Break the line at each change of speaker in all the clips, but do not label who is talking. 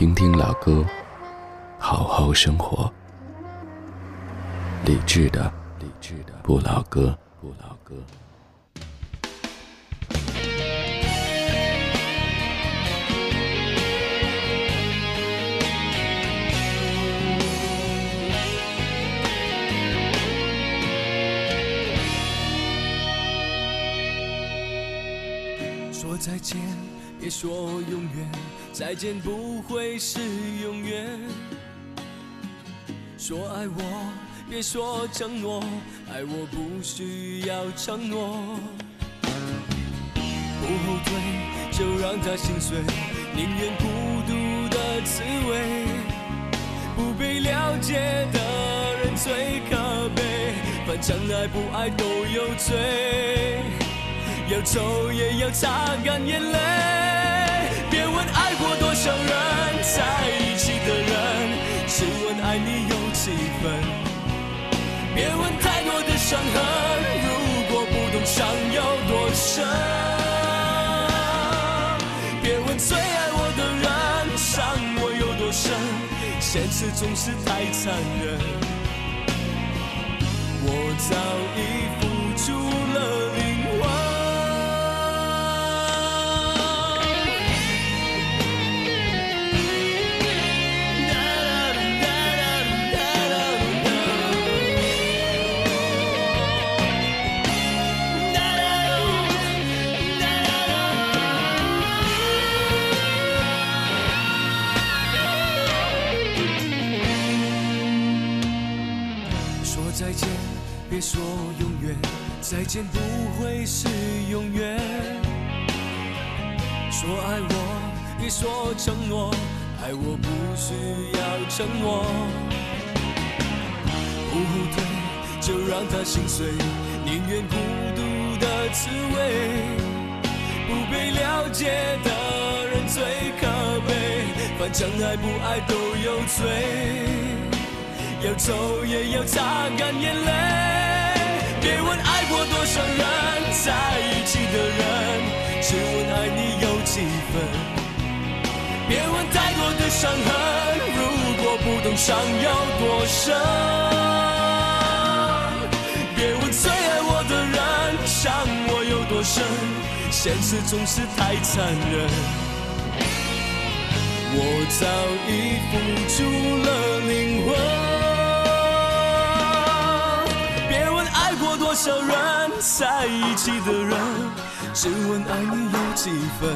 听听老歌，好好生活。理智的，理智的不老歌，不老歌。
说再见，别说永远。再见不会是永远。说爱我，别说承诺，爱我不需要承诺。不后退，就让他心碎，宁愿孤独的滋味。不被了解的人最可悲，反正爱不爱都有罪，要走也要擦干眼泪。别问爱过多少人，在一起的人，只问爱你有几分。别问太多的伤痕，如果不懂伤有多深。别问最爱我的人，伤我有多深，现实总是太残忍。我早已付出了说永远，再见不会是永远。说爱我，别说承诺，爱我不需要承诺。不后退，就让他心碎，宁愿孤独的滋味。不被了解的人最可悲，反正爱不爱都有罪。要走也要擦干眼泪，别问爱过多少人，在一起的人，只问爱你有几分。别问太多的伤痕，如果不懂伤有多深。别问最爱我的人，伤我有多深，现实总是太残忍。我早已付出了灵魂。少人在一起的人，只问爱你有几分。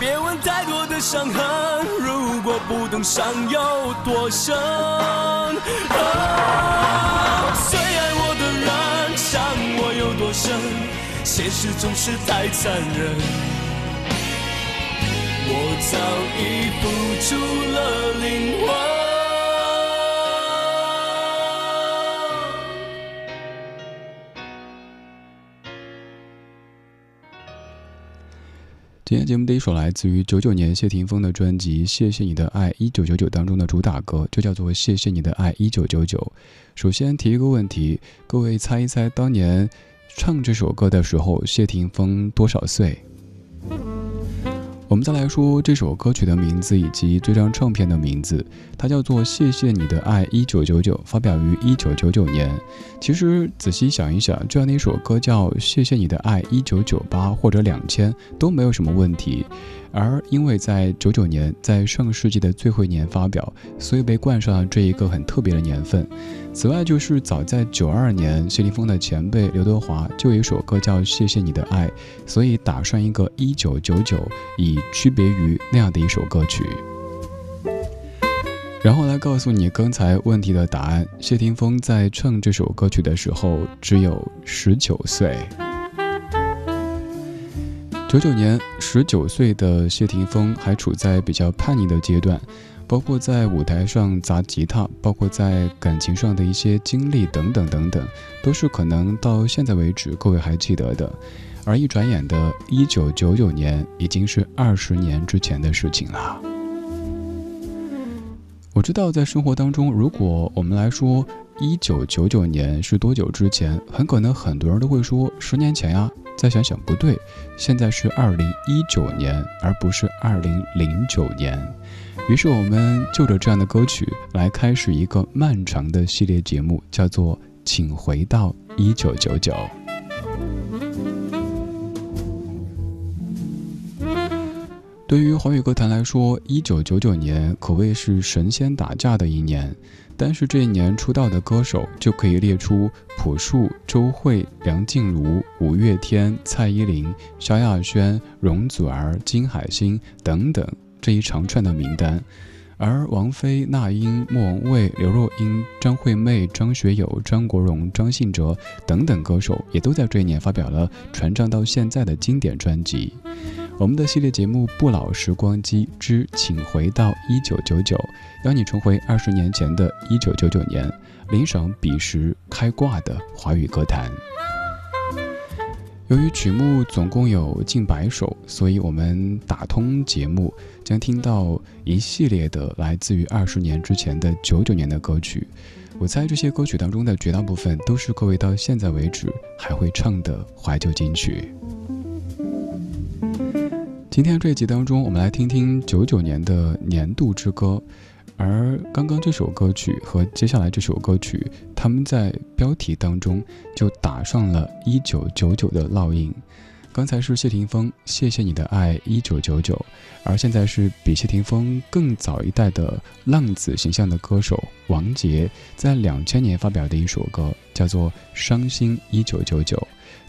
别问太多的伤痕，如果不懂伤有多深。最爱我的人，伤我有多深，现实总是太残忍。我早已付出了灵魂。
今天节目第一首来自于九九年谢霆锋的专辑《谢谢你的爱一九九九》当中的主打歌，就叫做《谢谢你的爱一九九九》。首先提一个问题，各位猜一猜，当年唱这首歌的时候，谢霆锋多少岁？我们再来说这首歌曲的名字以及这张唱片的名字，它叫做《谢谢你的爱一九九九》，发表于一九九九年。其实仔细想一想，这样的一首歌叫《谢谢你的爱一九九八》或者两千都没有什么问题。而因为在九九年，在上个世纪的最后一年发表，所以被冠上了这一个很特别的年份。此外，就是早在九二年，谢霆锋的前辈刘德华就有一首歌叫《谢谢你的爱》，所以打上一个一九九九，以区别于那样的一首歌曲。然后来告诉你刚才问题的答案：谢霆锋在唱这首歌曲的时候只有十九岁。九九年，十九岁的谢霆锋还处在比较叛逆的阶段，包括在舞台上砸吉他，包括在感情上的一些经历等等等等，都是可能到现在为止各位还记得的。而一转眼的一九九九年，已经是二十年之前的事情了。我知道，在生活当中，如果我们来说一九九九年是多久之前，很可能很多人都会说十年前呀。再想想不对，现在是二零一九年，而不是二零零九年。于是我们就着这样的歌曲来开始一个漫长的系列节目，叫做《请回到一九九九》。对于华语歌坛来说，一九九九年可谓是神仙打架的一年。单是这一年出道的歌手就可以列出朴树、周蕙、梁静茹、五月天、蔡依林、萧亚轩、容祖儿、金海心等等这一长串的名单，而王菲、那英、莫文蔚、刘若英、张惠妹、张学友、张国荣、张信哲等等歌手也都在这一年发表了传唱到现在的经典专辑。我们的系列节目《不老时光机之请回到一九九九》，邀你重回二十年前的一九九九年，领赏彼时开挂的华语歌坛。由于曲目总共有近百首，所以我们打通节目将听到一系列的来自于二十年之前的九九年的歌曲。我猜这些歌曲当中的绝大部分都是各位到现在为止还会唱的怀旧金曲。今天这一集当中，我们来听听九九年的年度之歌，而刚刚这首歌曲和接下来这首歌曲，他们在标题当中就打上了一九九九的烙印。刚才是谢霆锋《谢谢你的爱一九九九》，而现在是比谢霆锋更早一代的浪子形象的歌手王杰，在两千年发表的一首歌，叫做《伤心一九九九》，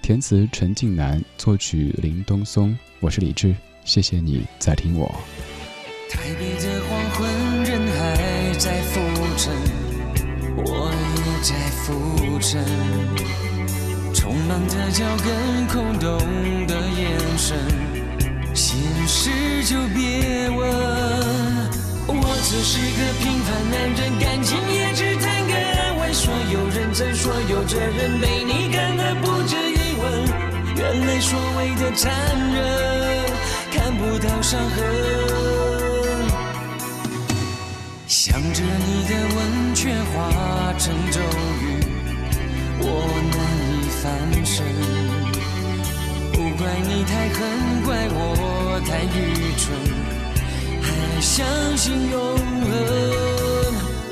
填词陈近南，作曲林东松。我是李志。谢谢你在听我。
台北的黄昏，人还在浮沉，我也在浮沉。匆忙的脚跟，空洞的眼神，心事就别问。我只是个平凡男人，感情也只谈个安稳。所有认真，所有责任，被你干的不值一文。原来所谓的残忍。看不到伤痕，想着你的吻却化成咒语，我难以翻身。不怪你太狠，怪我太愚蠢，还相信永恒。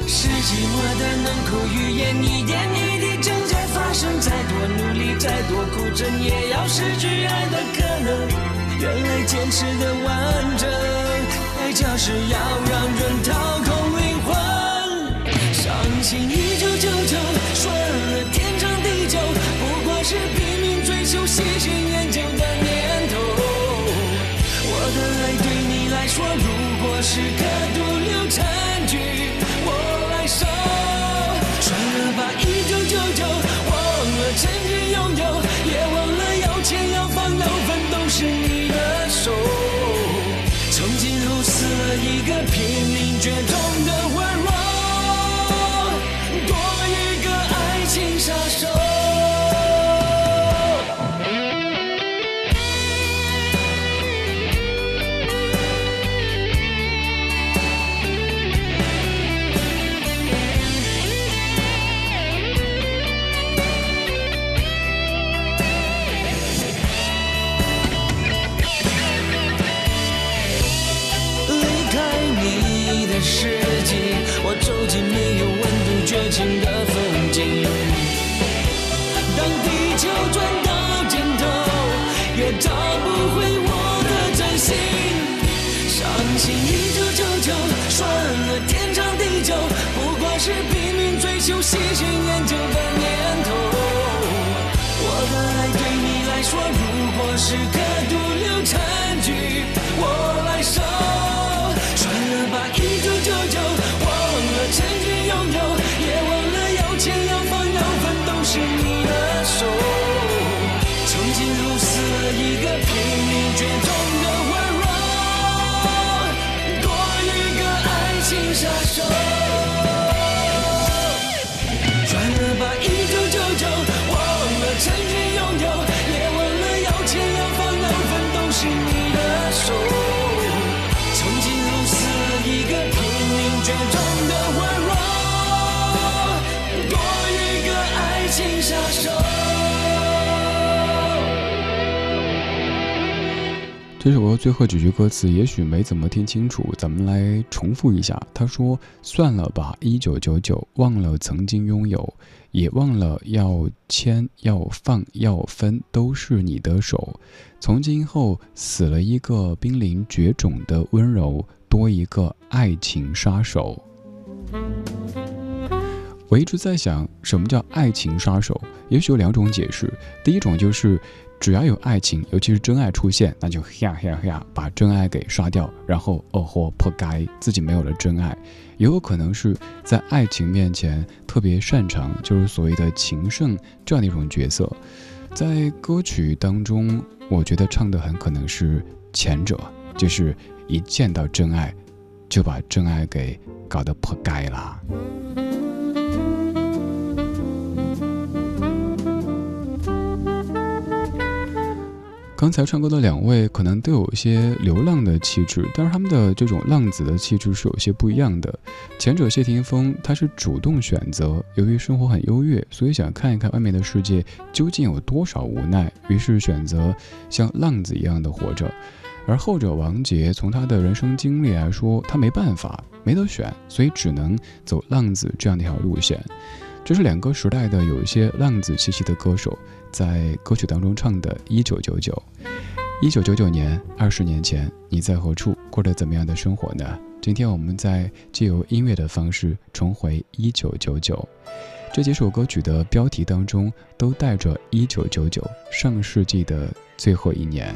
是寂寞的能口语言，一点一滴正在发生。再多努力，再多苦撑，也要失去爱的可能。原来坚持的完整，代价是要让人掏空灵魂。伤心一九九九，说了天长地久，不过是拼命追求喜新厌旧的念头。我的爱对你来说，如果是颗毒瘤残局，我来收。算了吧，一九九九，忘了曾经拥有，也忘了要钱要房要分都是你。个拼命绝种的爱情的风景，当地球转到尽头，也找不回我的真心。伤心一九九九，算了，天长地久，不过是拼命追求喜新厌旧的念头。我的爱对你来说，如果是个毒瘤残局，我。
这首歌最后几句歌词也许没怎么听清楚，咱们来重复一下。他说：“算了吧，一九九九，忘了曾经拥有，也忘了要牵、要放、要分，都是你的手。从今后，死了一个濒临绝种的温柔，多一个爱情杀手。”我一直在想，什么叫爱情杀手？也许有两种解释。第一种就是。只要有爱情，尤其是真爱出现，那就呀呀呀，把真爱给刷掉，然后哦豁破该自己没有了真爱。也有可能是在爱情面前特别擅长，就是所谓的情圣这样的一种角色。在歌曲当中，我觉得唱的很可能是前者，就是一见到真爱，就把真爱给搞得破该了。刚才唱歌的两位可能都有一些流浪的气质，但是他们的这种浪子的气质是有些不一样的。前者谢霆锋，他是主动选择，由于生活很优越，所以想看一看外面的世界究竟有多少无奈，于是选择像浪子一样的活着。而后者王杰，从他的人生经历来说，他没办法，没得选，所以只能走浪子这样的一条路线。这是两个时代的有一些浪子气息的歌手。在歌曲当中唱的《一九九九》，一九九九年，二十年前，你在何处，过着怎么样的生活呢？今天我们在借由音乐的方式重回一九九九。这几首歌曲的标题当中都带着“一九九九”，上世纪的最后一年。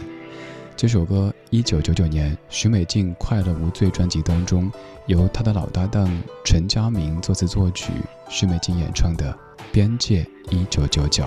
这首歌《一九九九年》，许美静《快乐无罪》专辑当中，由她的老搭档陈佳明作词作曲，许美静演唱的《边界一九九九》。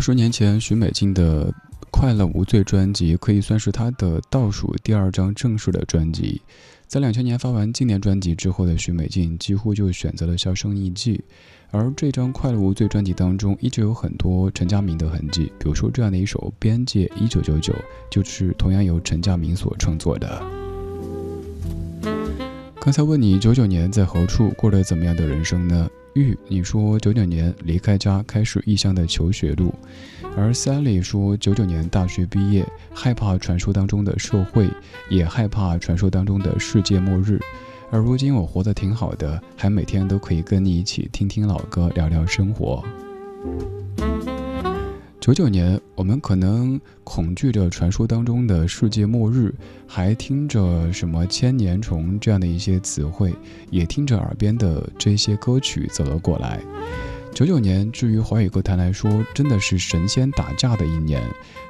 二十年前，许美静的《快乐无罪》专辑可以算是她的倒数第二张正式的专辑。在两千年发完纪念专辑之后的许美静，几乎就选择了销声匿迹。而这张《快乐无罪》专辑当中，依旧有很多陈佳明的痕迹，比如说这样的一首《边界一九九九》，就是同样由陈佳明所创作的。刚才问你，九九年在何处过了怎么样的人生呢？玉，你说九九年离开家，开始异乡的求学路；而 Sally 说九九年大学毕业，害怕传说当中的社会，也害怕传说当中的世界末日。而如今我活得挺好的，还每天都可以跟你一起听听老歌，聊聊生活。九九年，我们可能恐惧着传说当中的世界末日，还听着什么千年虫这样的一些词汇，也听着耳边的这些歌曲走了过来。九九年，至于华语歌坛来说，真的是神仙打架的一年。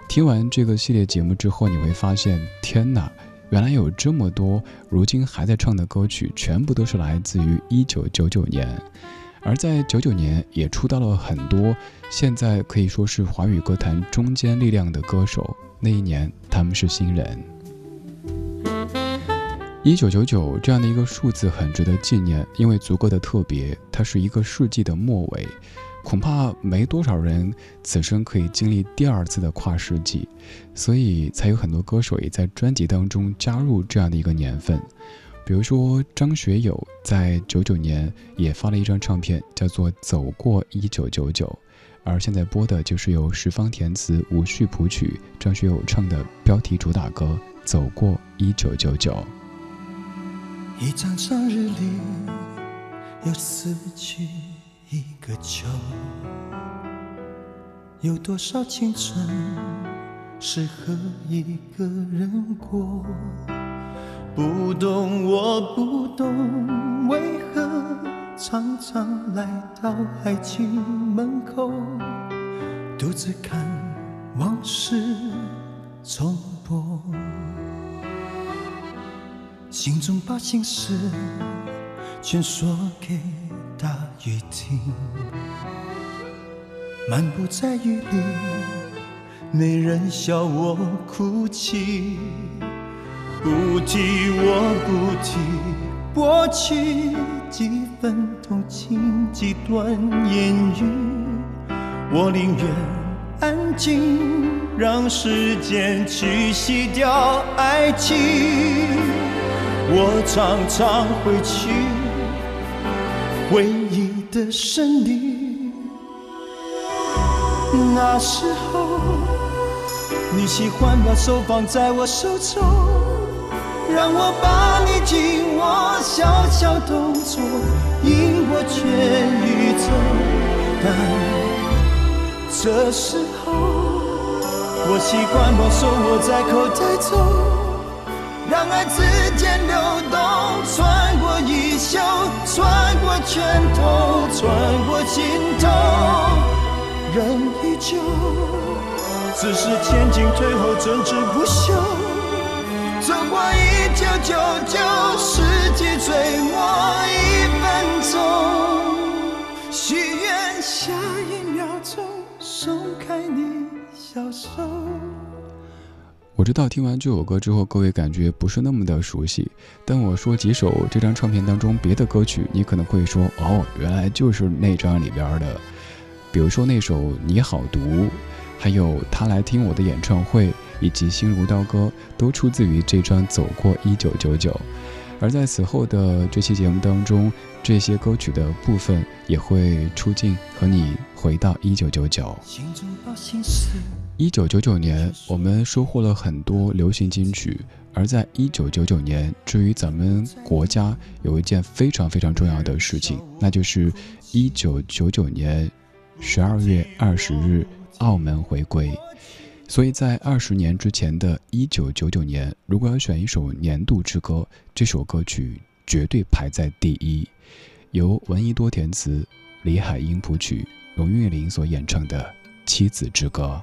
听完这个系列节目之后，你会发现，天哪，原来有这么多如今还在唱的歌曲，全部都是来自于一九九九年。而在九九年，也出道了很多现在可以说是华语歌坛中坚力量的歌手。那一年，他们是新人。一九九九这样的一个数字很值得纪念，因为足够的特别。它是一个世纪的末尾，恐怕没多少人此生可以经历第二次的跨世纪，所以才有很多歌手也在专辑当中加入这样的一个年份。比如说，张学友在九九年也发了一张唱片，叫做《走过一九九九》，而现在播的就是由十方填词、吴旭谱曲，张学友唱的标题主打歌《走过一九九九》。
一张张日历又撕去一个秋，有多少青春适合一个人过？不懂，我不懂，为何常常来到爱情门口，独自看往事重播，心中把心事全说给大雨听，漫步在雨里，没人笑我哭泣。不提，我不提过去几分同情，几段言语。我宁愿安静，让时间去洗掉爱情。我常常回去回忆的森林，那时候你喜欢把手放在我手中。让我把你紧握，小小动作引我全宇宙。但这时候，我习惯把手握在口袋中，让爱之间流动，穿过衣袖，穿过拳头，穿过心头。人依旧，只是前进退后，争执不休。走过一九九九，世纪最末一分钟，许愿下一秒钟松开你小手。
我知道听完这首歌之后，各位感觉不是那么的熟悉。但我说几首这张唱片当中别的歌曲，你可能会说哦，原来就是那张里边的。比如说那首《你好毒》，还有他来听我的演唱会。以及《心如刀割》都出自于这张《走过一九九九》，而在此后的这期节目当中，这些歌曲的部分也会出镜和你回到一九九九。一九九九年，我们收获了很多流行金曲，而在一九九九年，至于咱们国家有一件非常非常重要的事情，那就是一九九九年十二月二十日，澳门回归。所以在二十年之前的一九九九年，如果要选一首年度之歌，这首歌曲绝对排在第一。由闻一多填词，李海英谱曲，龙韵玲所演唱的《妻子之歌》。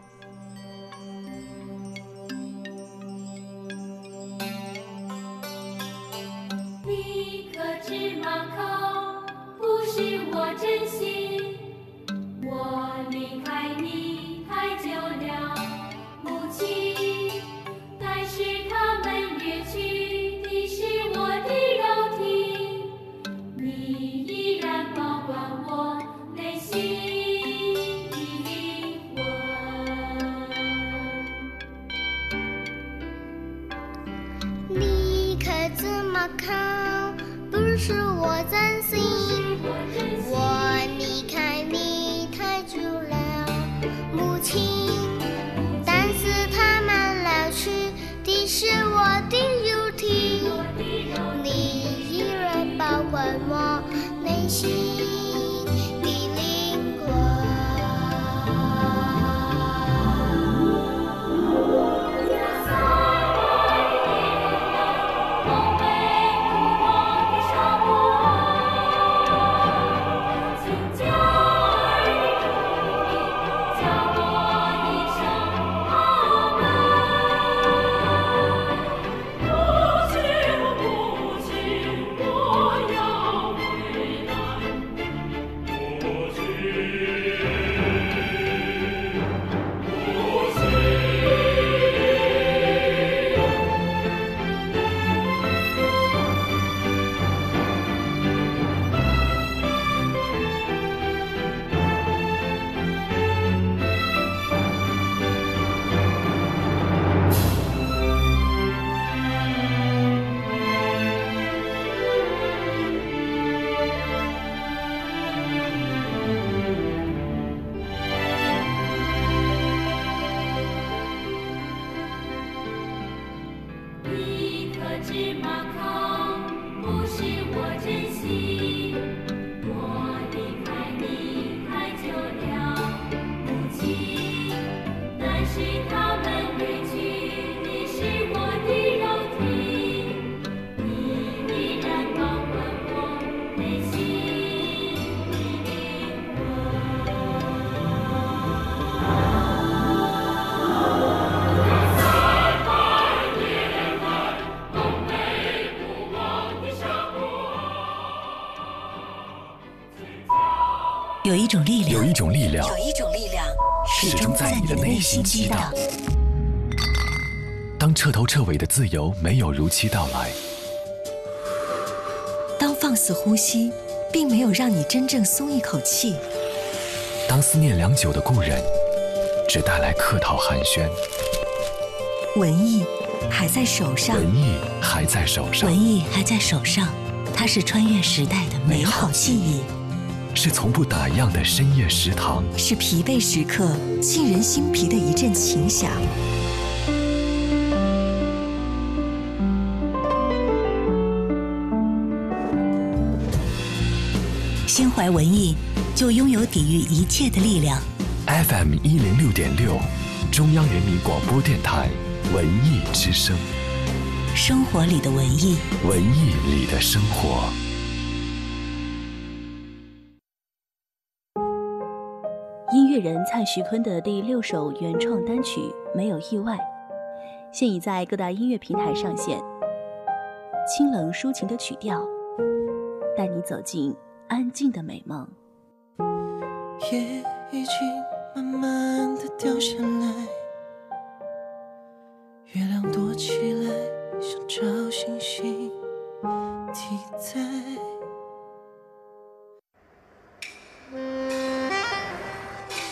有一种力量，
有一种力量，
有一种力量，
始终在你的内心激荡。当彻头彻尾的自由没有如期到来，
当放肆呼吸并没有让你真正松一口气，
当思念良久的故人只带来客套寒暄，
文艺还在手上，
文艺还在手上，
文艺还在手上，它是穿越时代的美好记忆。
是从不打烊的深夜食堂，
是疲惫时刻沁人心脾的一阵琴响。心怀文艺，就拥有抵御一切的力量。
FM 一零六点六，中央人民广播电台文艺之声，
生活里的文艺，
文艺里的生活。
人蔡徐坤的第六首原创单曲《没有意外》，现已在各大音乐平台上线。清冷抒情的曲调，带你走进安静的美梦。
夜已经慢慢的掉下来，月亮躲起来，想找星星替代。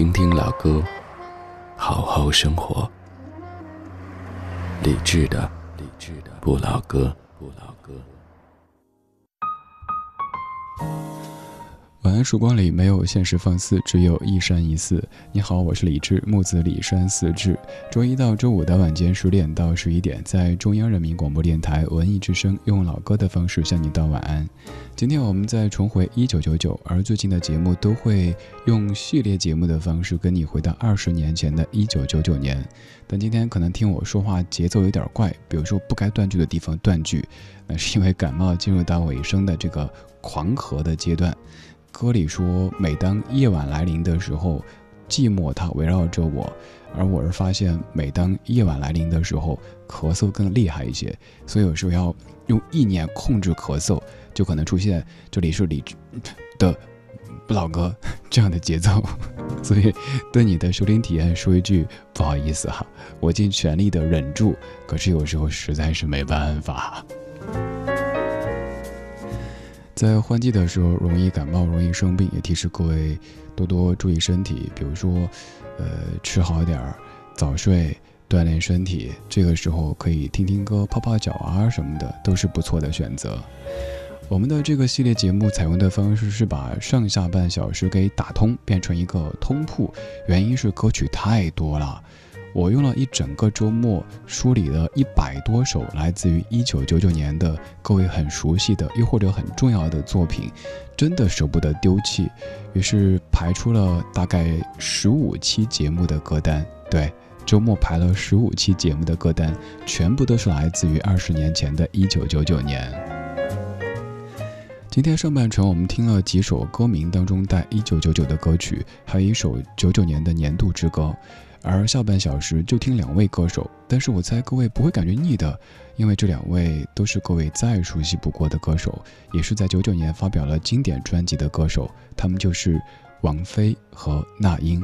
听听老歌，好好生活。理智的，理智的不老歌，不老歌。
晚安，曙光里没有现实放肆，只有一山一寺。你好，我是李志，木子李山四志。周一到周五的晚间十点到十一点，在中央人民广播电台文艺之声，用老歌的方式向你道晚安。今天我们再重回一九九九，而最近的节目都会用系列节目的方式跟你回到二十年前的一九九九年。但今天可能听我说话节奏有点怪，比如说不该断句的地方断句，那是因为感冒进入到尾声的这个狂咳的阶段。歌里说，每当夜晚来临的时候，寂寞它围绕着我，而我是发现，每当夜晚来临的时候，咳嗽更厉害一些，所以有时候要用意念控制咳嗽，就可能出现这里是李的不老歌这样的节奏。所以对你的收听体验说一句不好意思哈，我尽全力的忍住，可是有时候实在是没办法。在换季的时候，容易感冒，容易生病，也提示各位多多注意身体。比如说，呃，吃好点儿，早睡，锻炼身体。这个时候可以听听歌，泡泡脚啊什么的，都是不错的选择。我们的这个系列节目采用的方式是把上下半小时给打通，变成一个通铺。原因是歌曲太多了。我用了一整个周末梳理了一百多首来自于一九九九年的各位很熟悉的又或者很重要的作品，真的舍不得丢弃，于是排出了大概十五期节目的歌单。对，周末排了十五期节目的歌单，全部都是来自于二十年前的一九九九年。今天上半程我们听了几首歌名当中带一九九九的歌曲，还有一首九九年的年度之歌。而下半小时就听两位歌手，但是我猜各位不会感觉腻的，因为这两位都是各位再熟悉不过的歌手，也是在九九年发表了经典专辑的歌手，他们就是王菲和那英。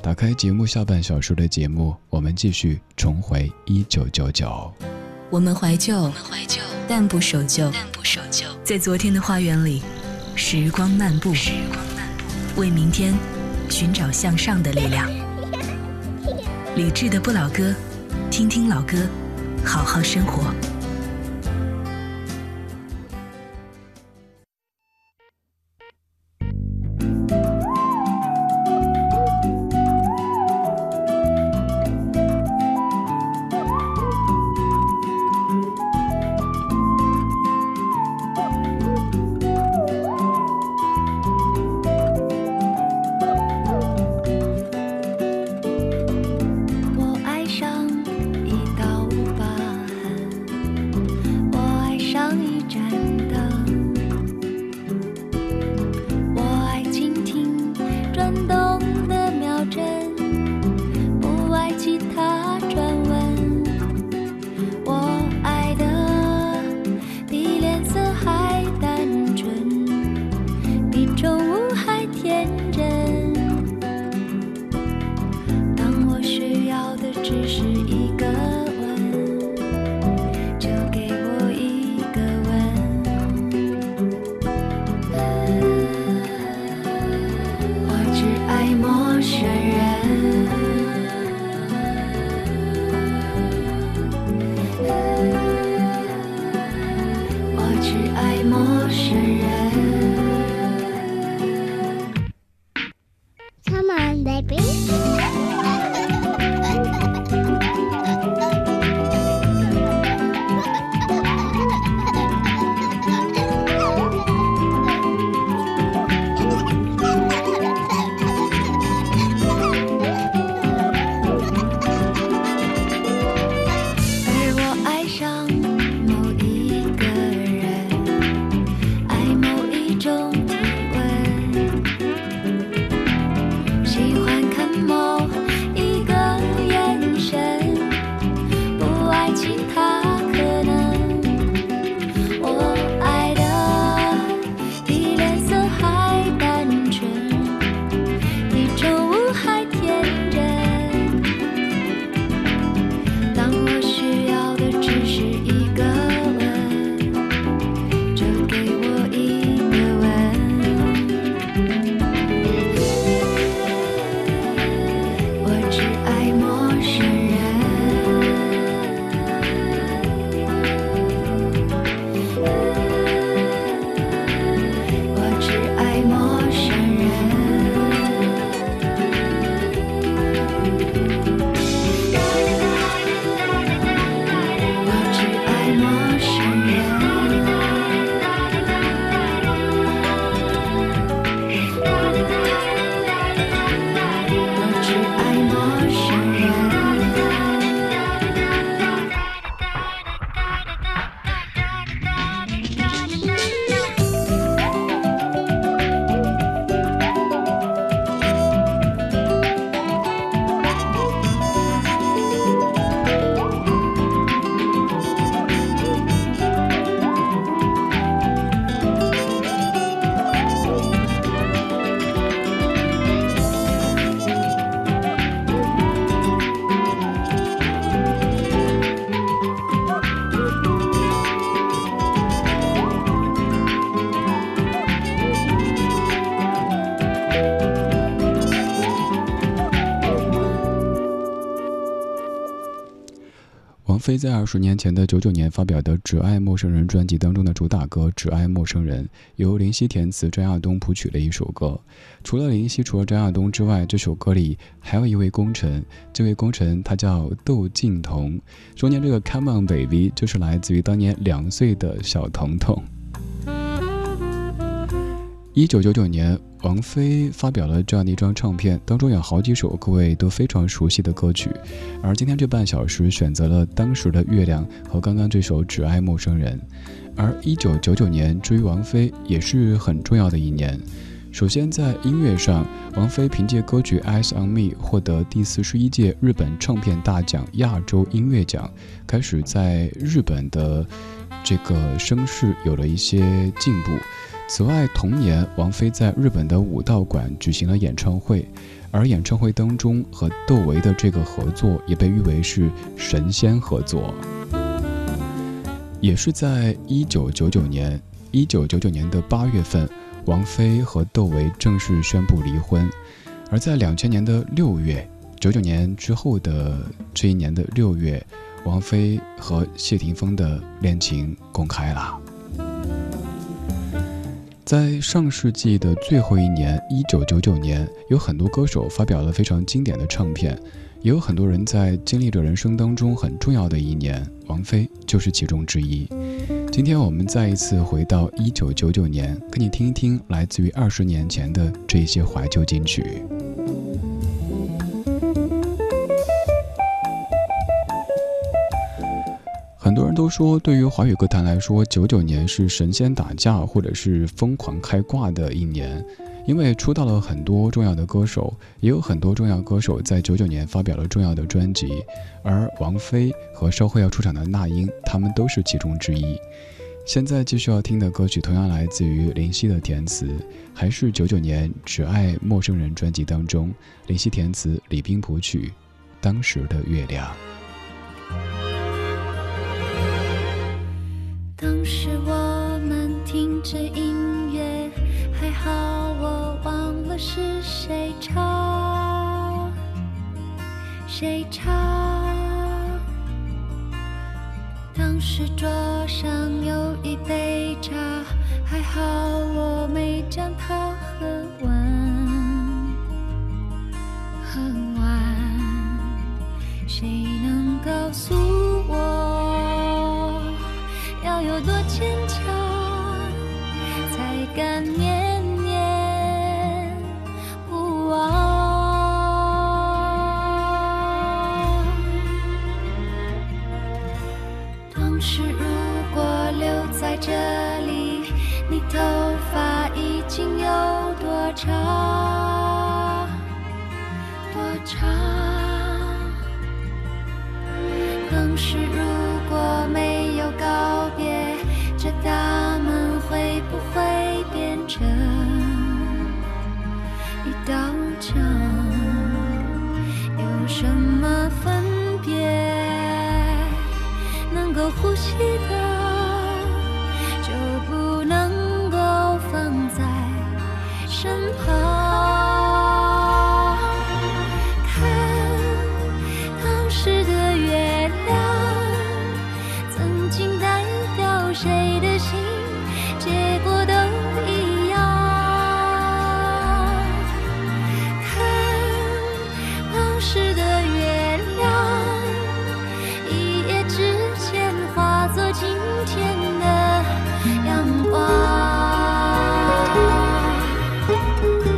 打开节目下半小时的节目，我们继续重回一九九九。
我们怀旧，我们怀旧但不守旧，但不守旧在昨天的花园里，时光漫步时光漫步，为明天寻找向上的力量。理智的不老歌，听听老歌，好好生活。
菲在二十年前的九九年发表的《只爱陌生人》专辑当中的主打歌《只爱陌生人》，由林夕填词，张亚东谱曲的一首歌。除了林夕，除了张亚东之外，这首歌里还有一位功臣。这位功臣他叫窦靖童。中间这个 Come on baby 就是来自于当年两岁的小彤彤。一九九九年，王菲发表了这样的一张唱片，当中有好几首各位都非常熟悉的歌曲。而今天这半小时选择了当时的月亮和刚刚这首《只爱陌生人》。而一九九九年，至于王菲也是很重要的一年。首先在音乐上，王菲凭借歌曲《Eyes on Me》获得第四十一届日本唱片大奖亚洲音乐奖，开始在日本的这个声势有了一些进步。此外，同年，王菲在日本的武道馆举行了演唱会，而演唱会当中和窦唯的这个合作也被誉为是神仙合作。也是在一九九九年，一九九九年的八月份，王菲和窦唯正式宣布离婚。而在两千年的六月，九九年之后的这一年的六月，王菲和谢霆锋的恋情公开了。在上世纪的最后一年，一九九九年，有很多歌手发表了非常经典的唱片，也有很多人在经历着人生当中很重要的一年，王菲就是其中之一。今天我们再一次回到一九九九年，跟你听一听来自于二十年前的这些怀旧金曲。都说，对于华语歌坛来说，九九年是神仙打架或者是疯狂开挂的一年，因为出道了很多重要的歌手，也有很多重要歌手在九九年发表了重要的专辑，而王菲和稍后要出场的那英，他们都是其中之一。现在继续要听的歌曲，同样来自于林夕的填词，还是九九年《只爱陌生人》专辑当中，林夕填词，李冰谱曲，《当时的月亮》。
当时我们听着音乐，还好我忘了是谁唱，谁唱。当时桌上有一杯茶，还好我没将它喝完，喝完。谁能告诉今。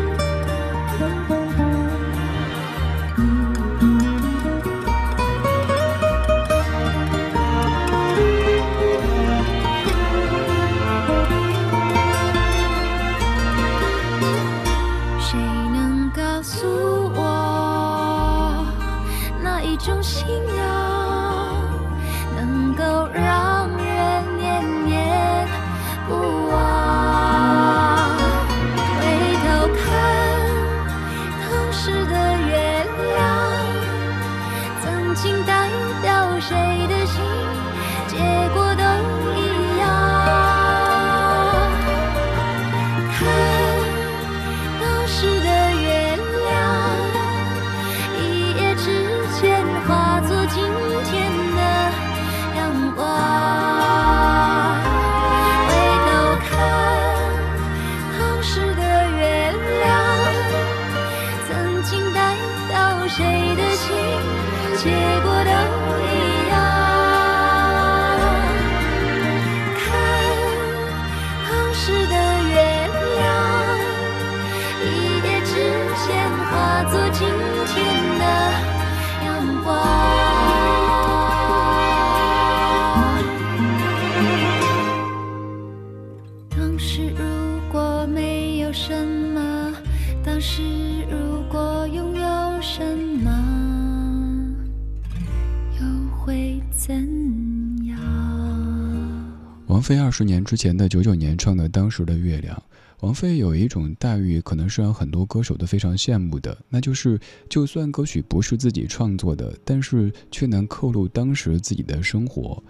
菲二十年之前的九九年唱的《当时的月亮》，王菲有一种待遇，可能是让很多歌手都非常羡慕的，那就是就算歌曲不是自己创作的，但是却能刻录当时自己的生活。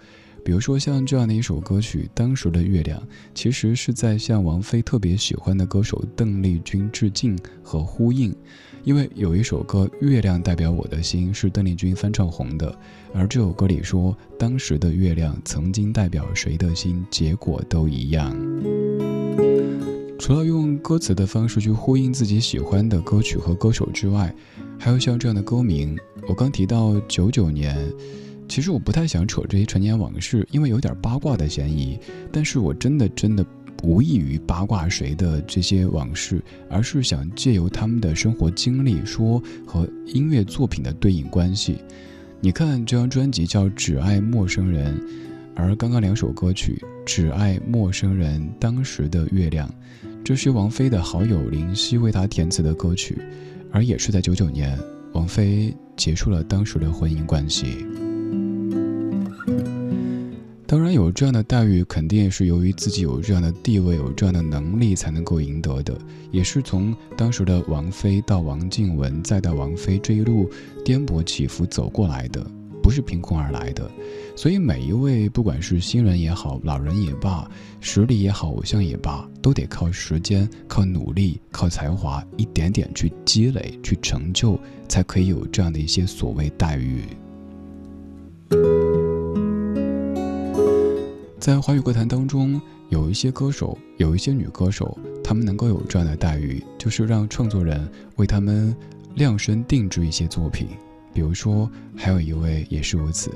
比如说像这样的一首歌曲《当时的月亮》，其实是在向王菲特别喜欢的歌手邓丽君致敬和呼应，因为有一首歌《月亮代表我的心》是邓丽君翻唱红的，而这首歌里说当时的月亮曾经代表谁的心，结果都一样。除了用歌词的方式去呼应自己喜欢的歌曲和歌手之外，还有像这样的歌名，我刚提到九九年。其实我不太想扯这些陈年往事，因为有点八卦的嫌疑。但是我真的真的无异于八卦谁的这些往事，而是想借由他们的生活经历，说和音乐作品的对应关系。你看这张专辑叫《只爱陌生人》，而刚刚两首歌曲《只爱陌生人》《当时的月亮》，这是王菲的好友林夕为她填词的歌曲，而也是在九九年，王菲结束了当时的婚姻关系。当然有这样的待遇，肯定也是由于自己有这样的地位、有这样的能力才能够赢得的，也是从当时的王菲到王静雯，再到王菲这一路颠簸起伏走过来的，不是凭空而来的。所以每一位，不管是新人也好，老人也罢，实力也好，偶像也罢，都得靠时间、靠努力、靠才华，一点点去积累、去成就，才可以有这样的一些所谓待遇。在华语歌坛当中，有一些歌手，有一些女歌手，她们能够有这样的待遇，就是让创作人为她们量身定制一些作品。比如说，还有一位也是如此，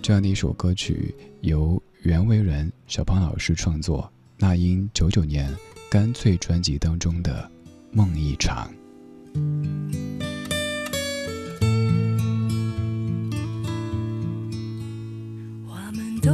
这样的一首歌曲由袁惟仁小胖老师创作，那英九九年《干脆》专辑当中的《梦一场》。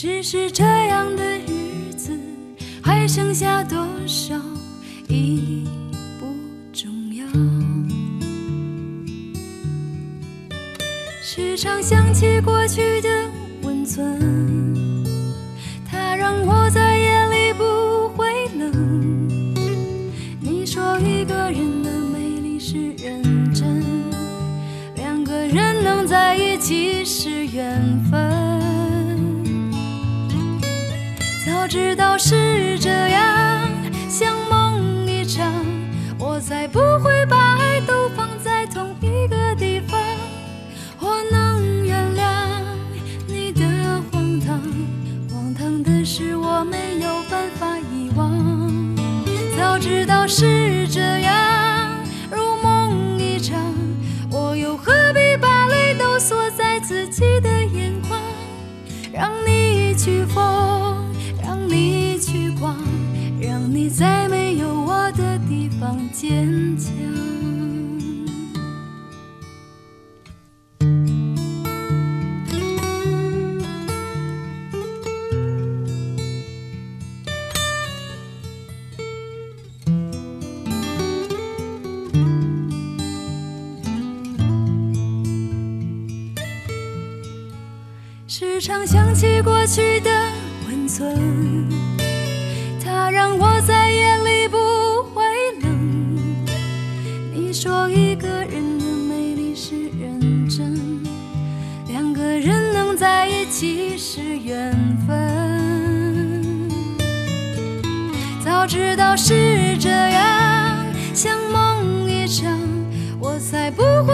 只是这样的日子，还剩下多少已不重要。时常想起过去的温存，它让我在夜里不会冷。你说一个人的美丽是认真，两个人能在一起是缘分。知道是这样，像梦一场，我才不会把爱都放在同一个地方。我能原谅你的荒唐，荒唐的是我没有办法遗忘。早知道是这样，如梦一场，我又何必把泪都锁在自己的眼眶，让你去疯。在没有我的地方坚强。时常想起过去的温。存，它让我在一起是缘分。早知道是这样，像梦一场，我才不会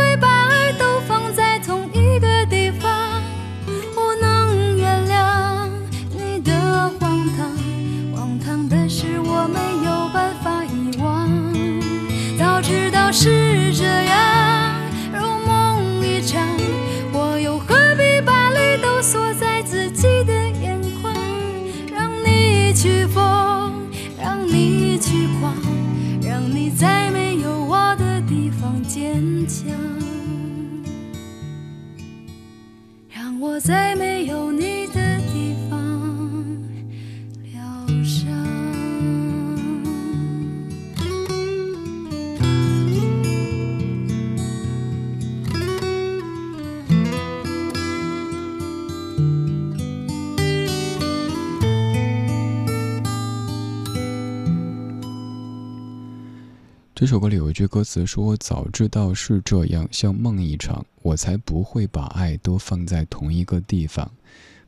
这首歌里有一句歌词说：“早知道是这样，像梦一场，我才不会把爱都放在同一个地方。”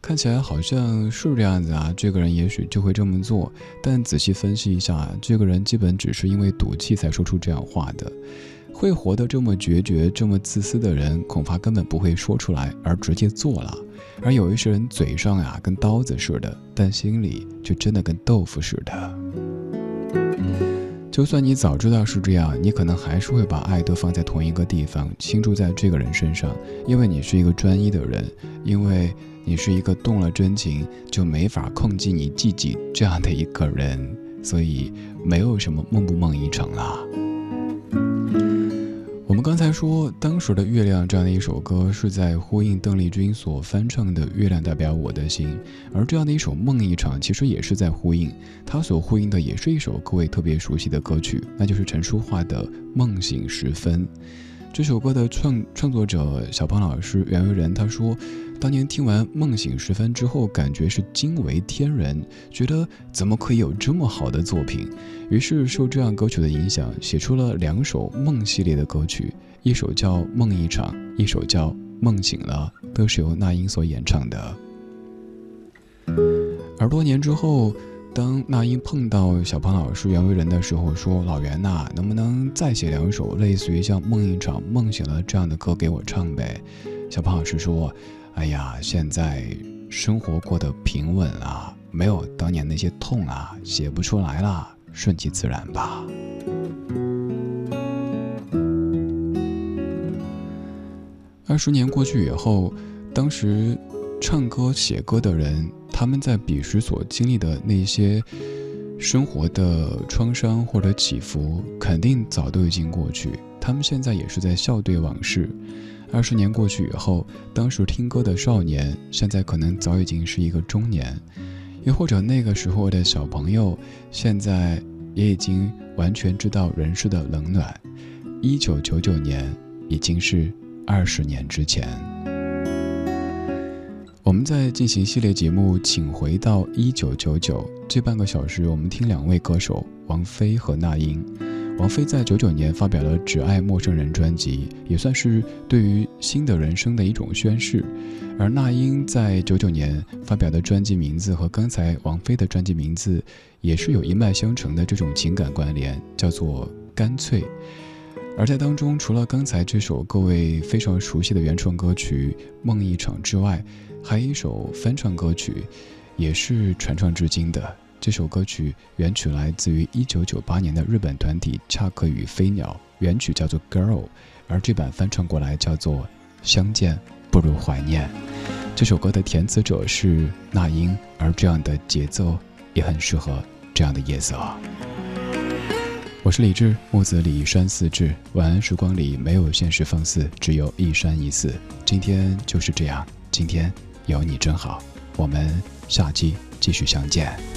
看起来好像是这样子啊，这个人也许就会这么做。但仔细分析一下，这个人基本只是因为赌气才说出这样话的。会活得这么决绝、这么自私的人，恐怕根本不会说出来，而直接做了。而有一些人嘴上呀跟刀子似的，但心里却真的跟豆腐似的。就算你早知道是这样，你可能还是会把爱都放在同一个地方，倾注在这个人身上，因为你是一个专一的人，因为你是一个动了真情就没法控制你自己这样的一个人，所以没有什么梦不梦一场啦。刚才说，当时的《月亮》这样的一首歌，是在呼应邓丽君所翻唱的《月亮代表我的心》，而这样的一首《梦一场》，其实也是在呼应，它所呼应的也是一首各位特别熟悉的歌曲，那就是陈淑桦的《梦醒时分》。这首歌的创创作者小胖老师袁惟仁他说，当年听完《梦醒时分》之后，感觉是惊为天人，觉得怎么可以有这么好的作品？于是受这样歌曲的影响，写出了两首梦系列的歌曲，一首叫《梦一场》，一首叫《梦醒了》，都是由那英所演唱的。而多年之后。当那英碰到小胖老师袁惟仁的时候，说：“老袁呐，能不能再写两首类似于像《梦一场》《梦醒了》这样的歌给我唱呗？”小胖老师说：“哎呀，现在生活过得平稳了，没有当年那些痛啊，写不出来了，顺其自然吧。”二十年过去以后，当时唱歌写歌的人。他们在彼时所经历的那些生活的创伤或者起伏，肯定早都已经过去。他们现在也是在笑对往事。二十年过去以后，当时听歌的少年，现在可能早已经是一个中年，又或者那个时候的小朋友，现在也已经完全知道人世的冷暖。一九九九年已经是二十年之前。我们在进行系列节目，请回到一九九九这半个小时，我们听两位歌手王菲和那英。王菲在九九年发表了《只爱陌生人》专辑，也算是对于新的人生的一种宣誓。而那英在九九年发表的专辑名字和刚才王菲的专辑名字也是有一脉相承的这种情感关联，叫做《干脆》。而在当中，除了刚才这首各位非常熟悉的原创歌曲《梦一场》之外，还有一首翻唱歌曲，也是传唱至今的。这首歌曲原曲来自于1998年的日本团体恰克与飞鸟，原曲叫做《Girl》，而这版翻唱过来叫做《相见不如怀念》。这首歌的填词者是那英，而这样的节奏也很适合这样的夜色。我是李志，木子李山四志。晚安时光里没有现实放肆，只有一山一寺。今天就是这样，今天。有你真好，我们下期继续相见。